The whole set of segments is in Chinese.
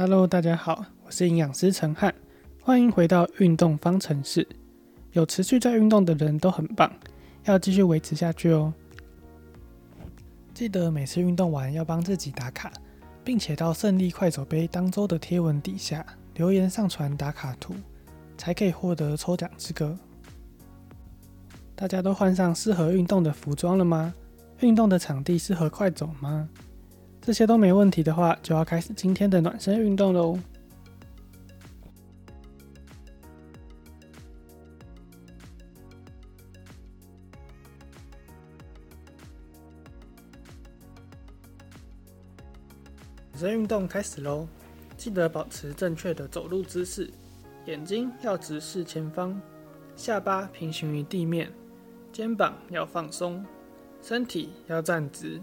Hello，大家好，我是营养师陈汉，欢迎回到运动方程式。有持续在运动的人都很棒，要继续维持下去哦。记得每次运动完要帮自己打卡，并且到胜利快走杯当周的贴文底下留言上传打卡图，才可以获得抽奖资格。大家都换上适合运动的服装了吗？运动的场地适合快走吗？这些都没问题的话，就要开始今天的暖身运动喽。暖身运动开始喽！记得保持正确的走路姿势，眼睛要直视前方，下巴平行于地面。肩膀要放松，身体要站直，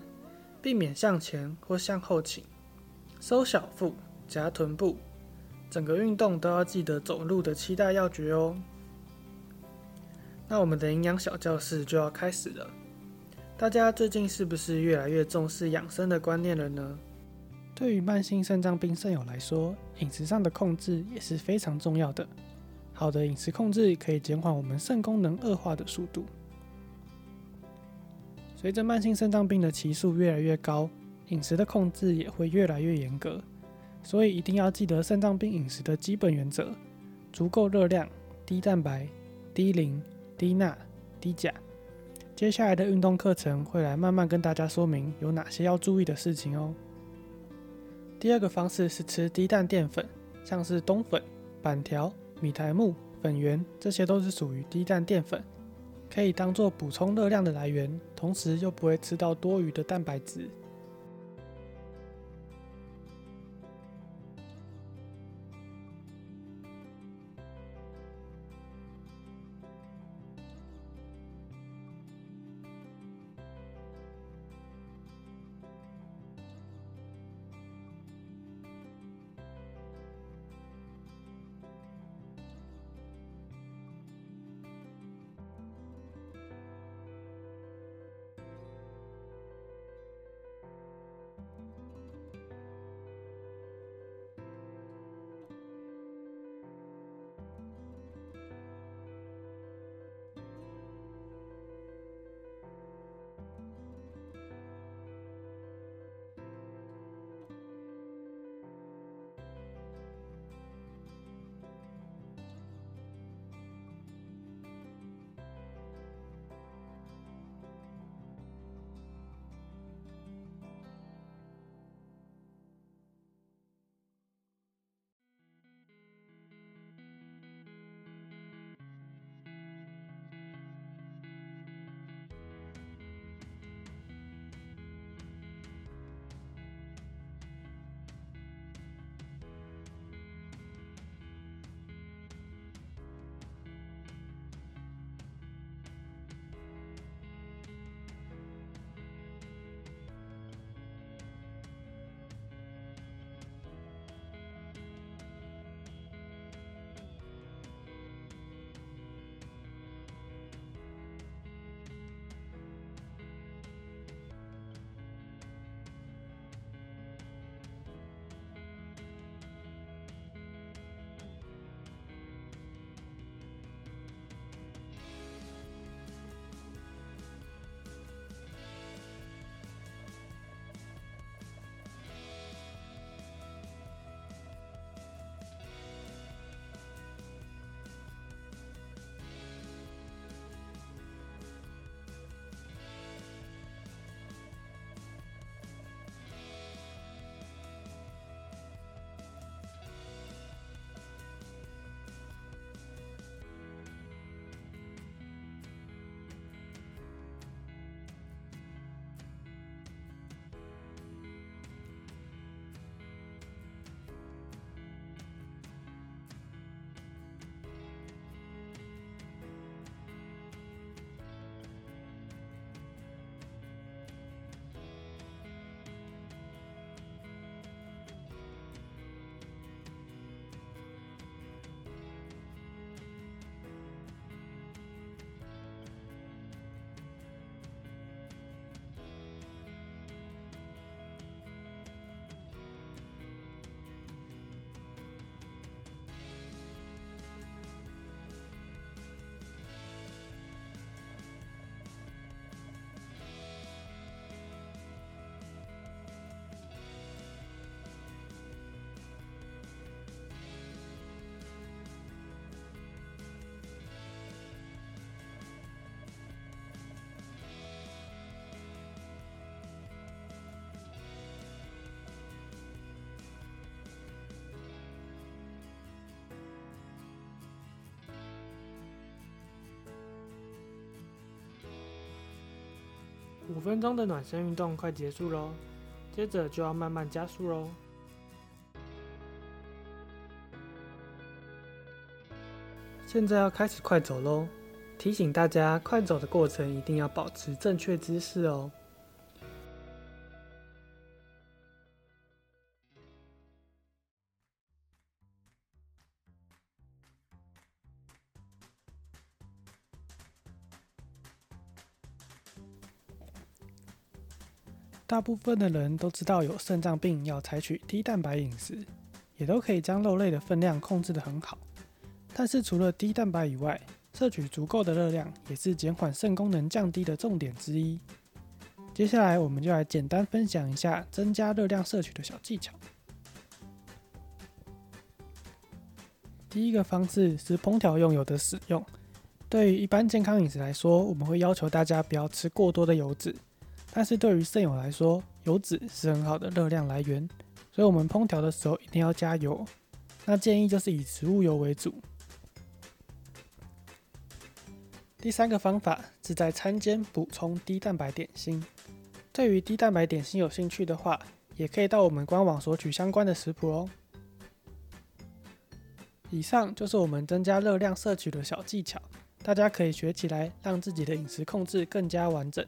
避免向前或向后倾。收小腹，夹臀部，整个运动都要记得走路的七大要诀哦。那我们的营养小教室就要开始了。大家最近是不是越来越重视养生的观念了呢？对于慢性肾脏病肾友来说，饮食上的控制也是非常重要的。好的饮食控制可以减缓我们肾功能恶化的速度。随着慢性肾脏病的期数越来越高，饮食的控制也会越来越严格，所以一定要记得肾脏病饮食的基本原则：足够热量、低蛋白、低磷、低钠、低钾。接下来的运动课程会来慢慢跟大家说明有哪些要注意的事情哦。第二个方式是吃低蛋淀粉，像是冬粉、板条、米苔木、粉圆，这些都是属于低蛋淀粉。可以当做补充热量的来源，同时又不会吃到多余的蛋白质。五分钟的暖身运动快结束喽，接着就要慢慢加速喽。现在要开始快走喽，提醒大家，快走的过程一定要保持正确姿势哦。大部分的人都知道有肾脏病要采取低蛋白饮食，也都可以将肉类的分量控制得很好。但是除了低蛋白以外，摄取足够的热量也是减缓肾功能降低的重点之一。接下来我们就来简单分享一下增加热量摄取的小技巧。第一个方式是烹调用油的使用。对于一般健康饮食来说，我们会要求大家不要吃过多的油脂。但是对于肾友来说，油脂是很好的热量来源，所以我们烹调的时候一定要加油。那建议就是以植物油为主。第三个方法是在餐间补充低蛋白点心。对于低蛋白点心有兴趣的话，也可以到我们官网索取相关的食谱哦。以上就是我们增加热量摄取的小技巧，大家可以学起来，让自己的饮食控制更加完整。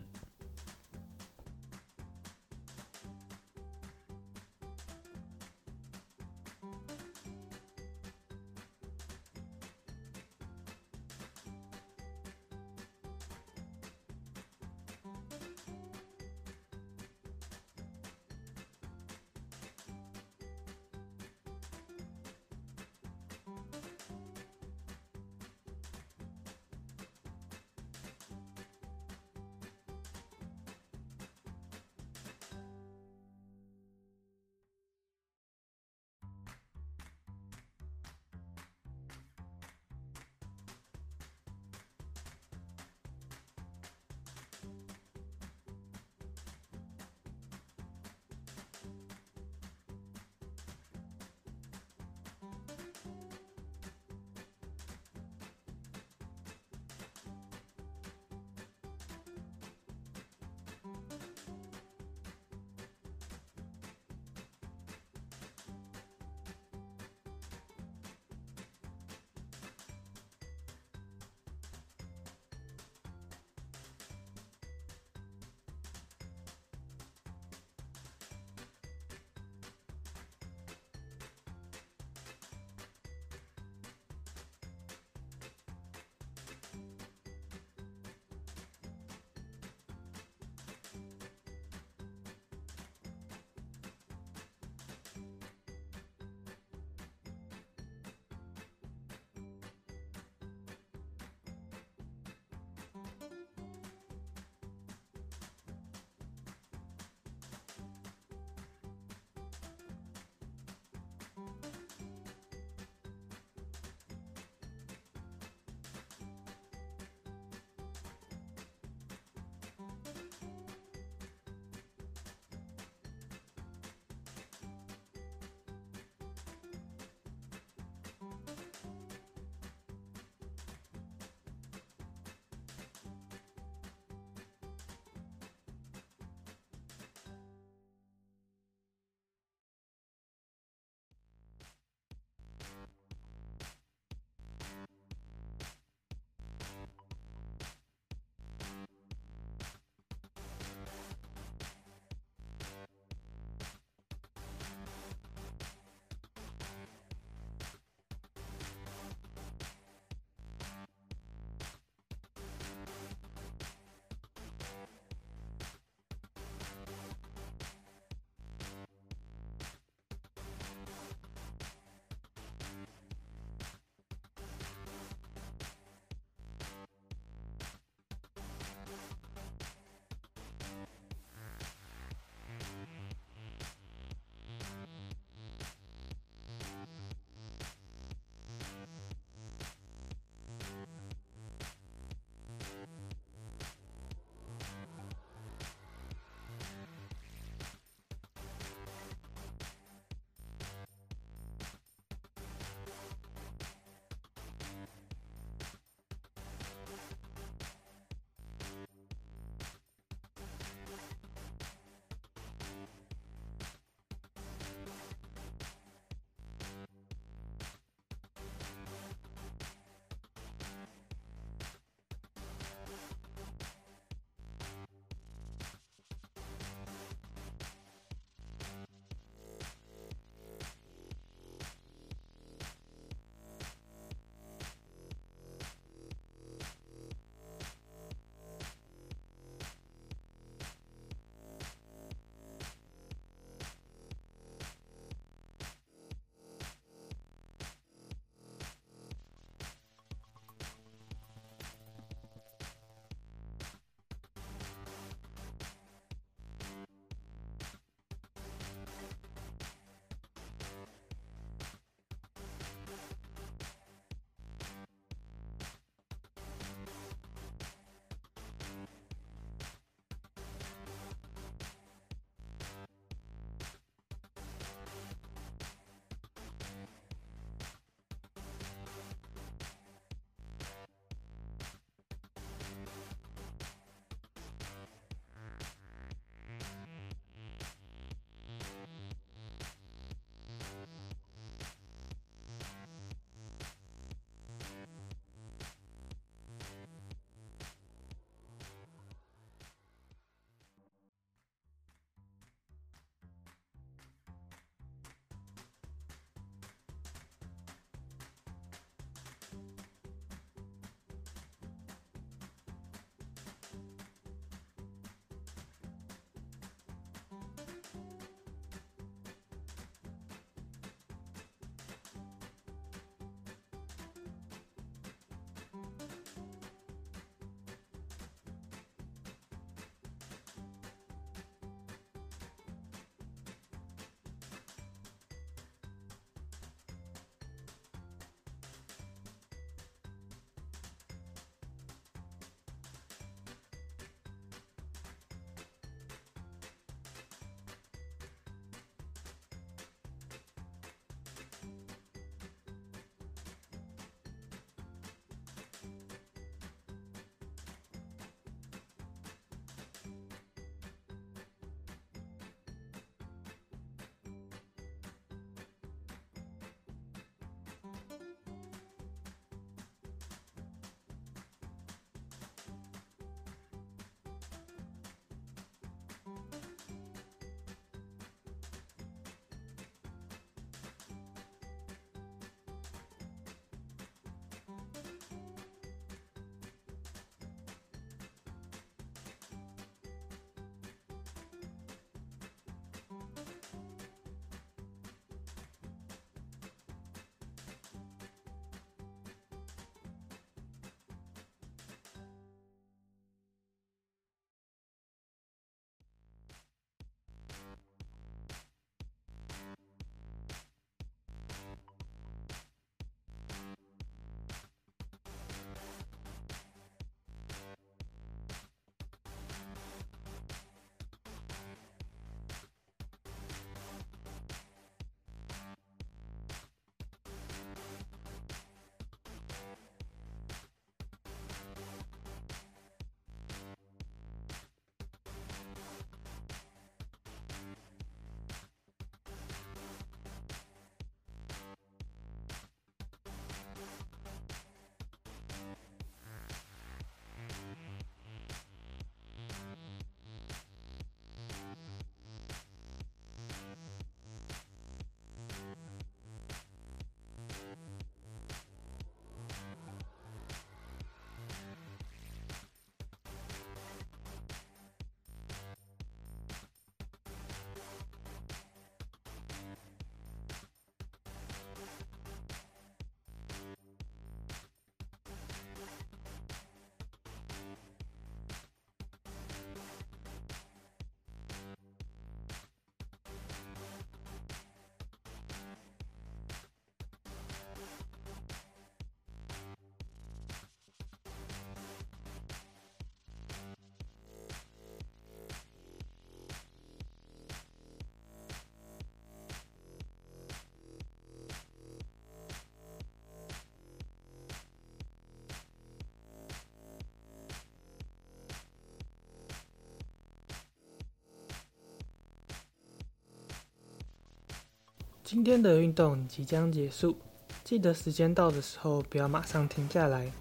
今天的运动即将结束，记得时间到的时候不要马上停下来，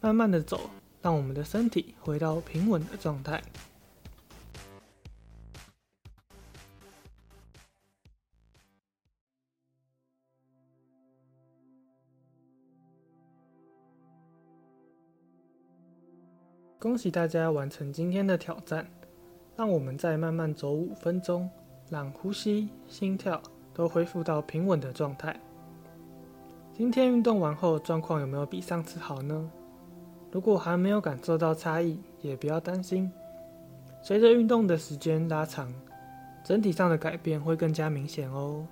慢慢的走，让我们的身体回到平稳的状态。恭喜大家完成今天的挑战，让我们再慢慢走五分钟，让呼吸、心跳都恢复到平稳的状态。今天运动完后状况有没有比上次好呢？如果还没有感受到差异，也不要担心，随着运动的时间拉长，整体上的改变会更加明显哦。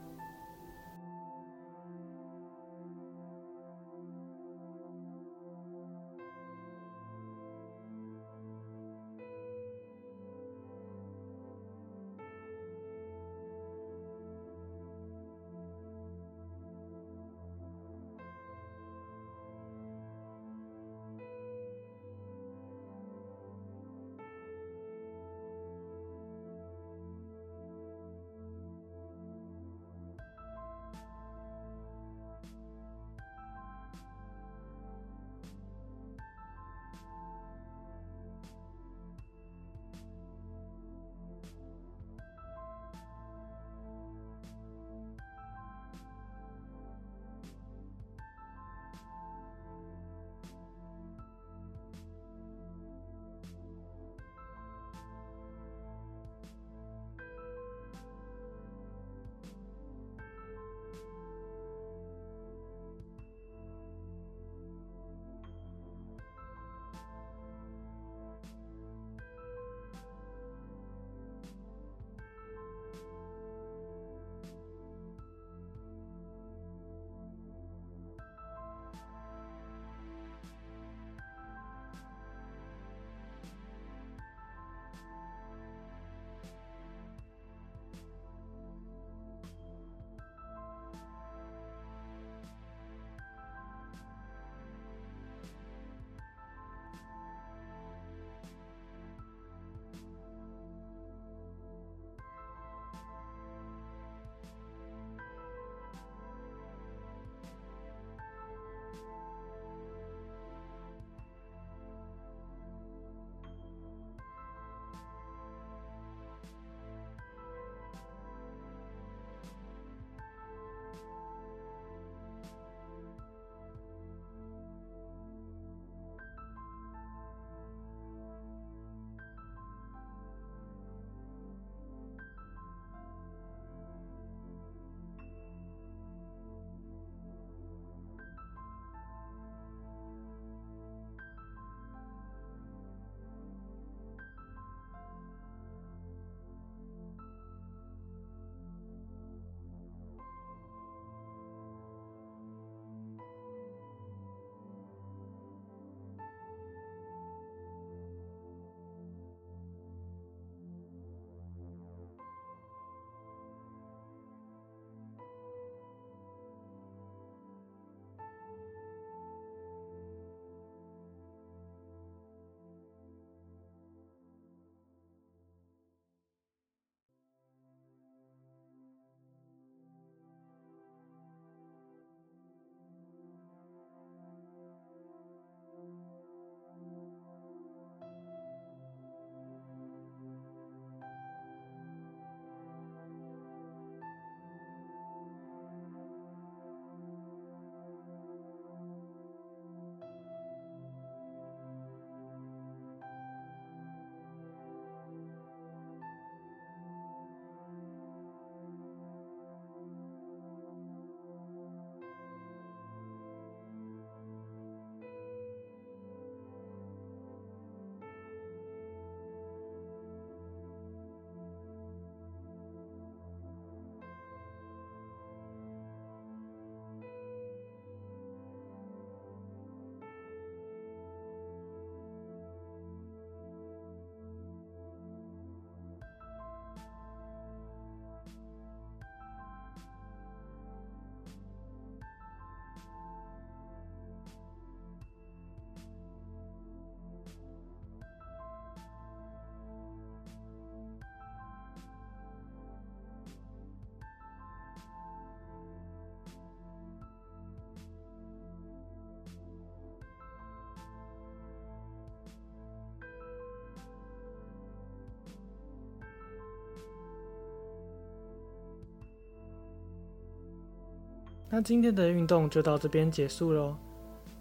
那今天的运动就到这边结束喽。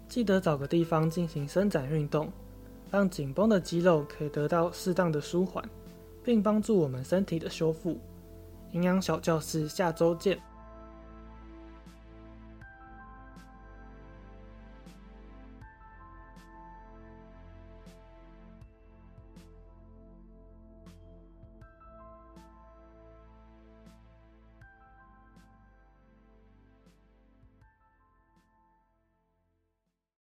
记得找个地方进行伸展运动，让紧绷的肌肉可以得到适当的舒缓，并帮助我们身体的修复。营养小教室下周见。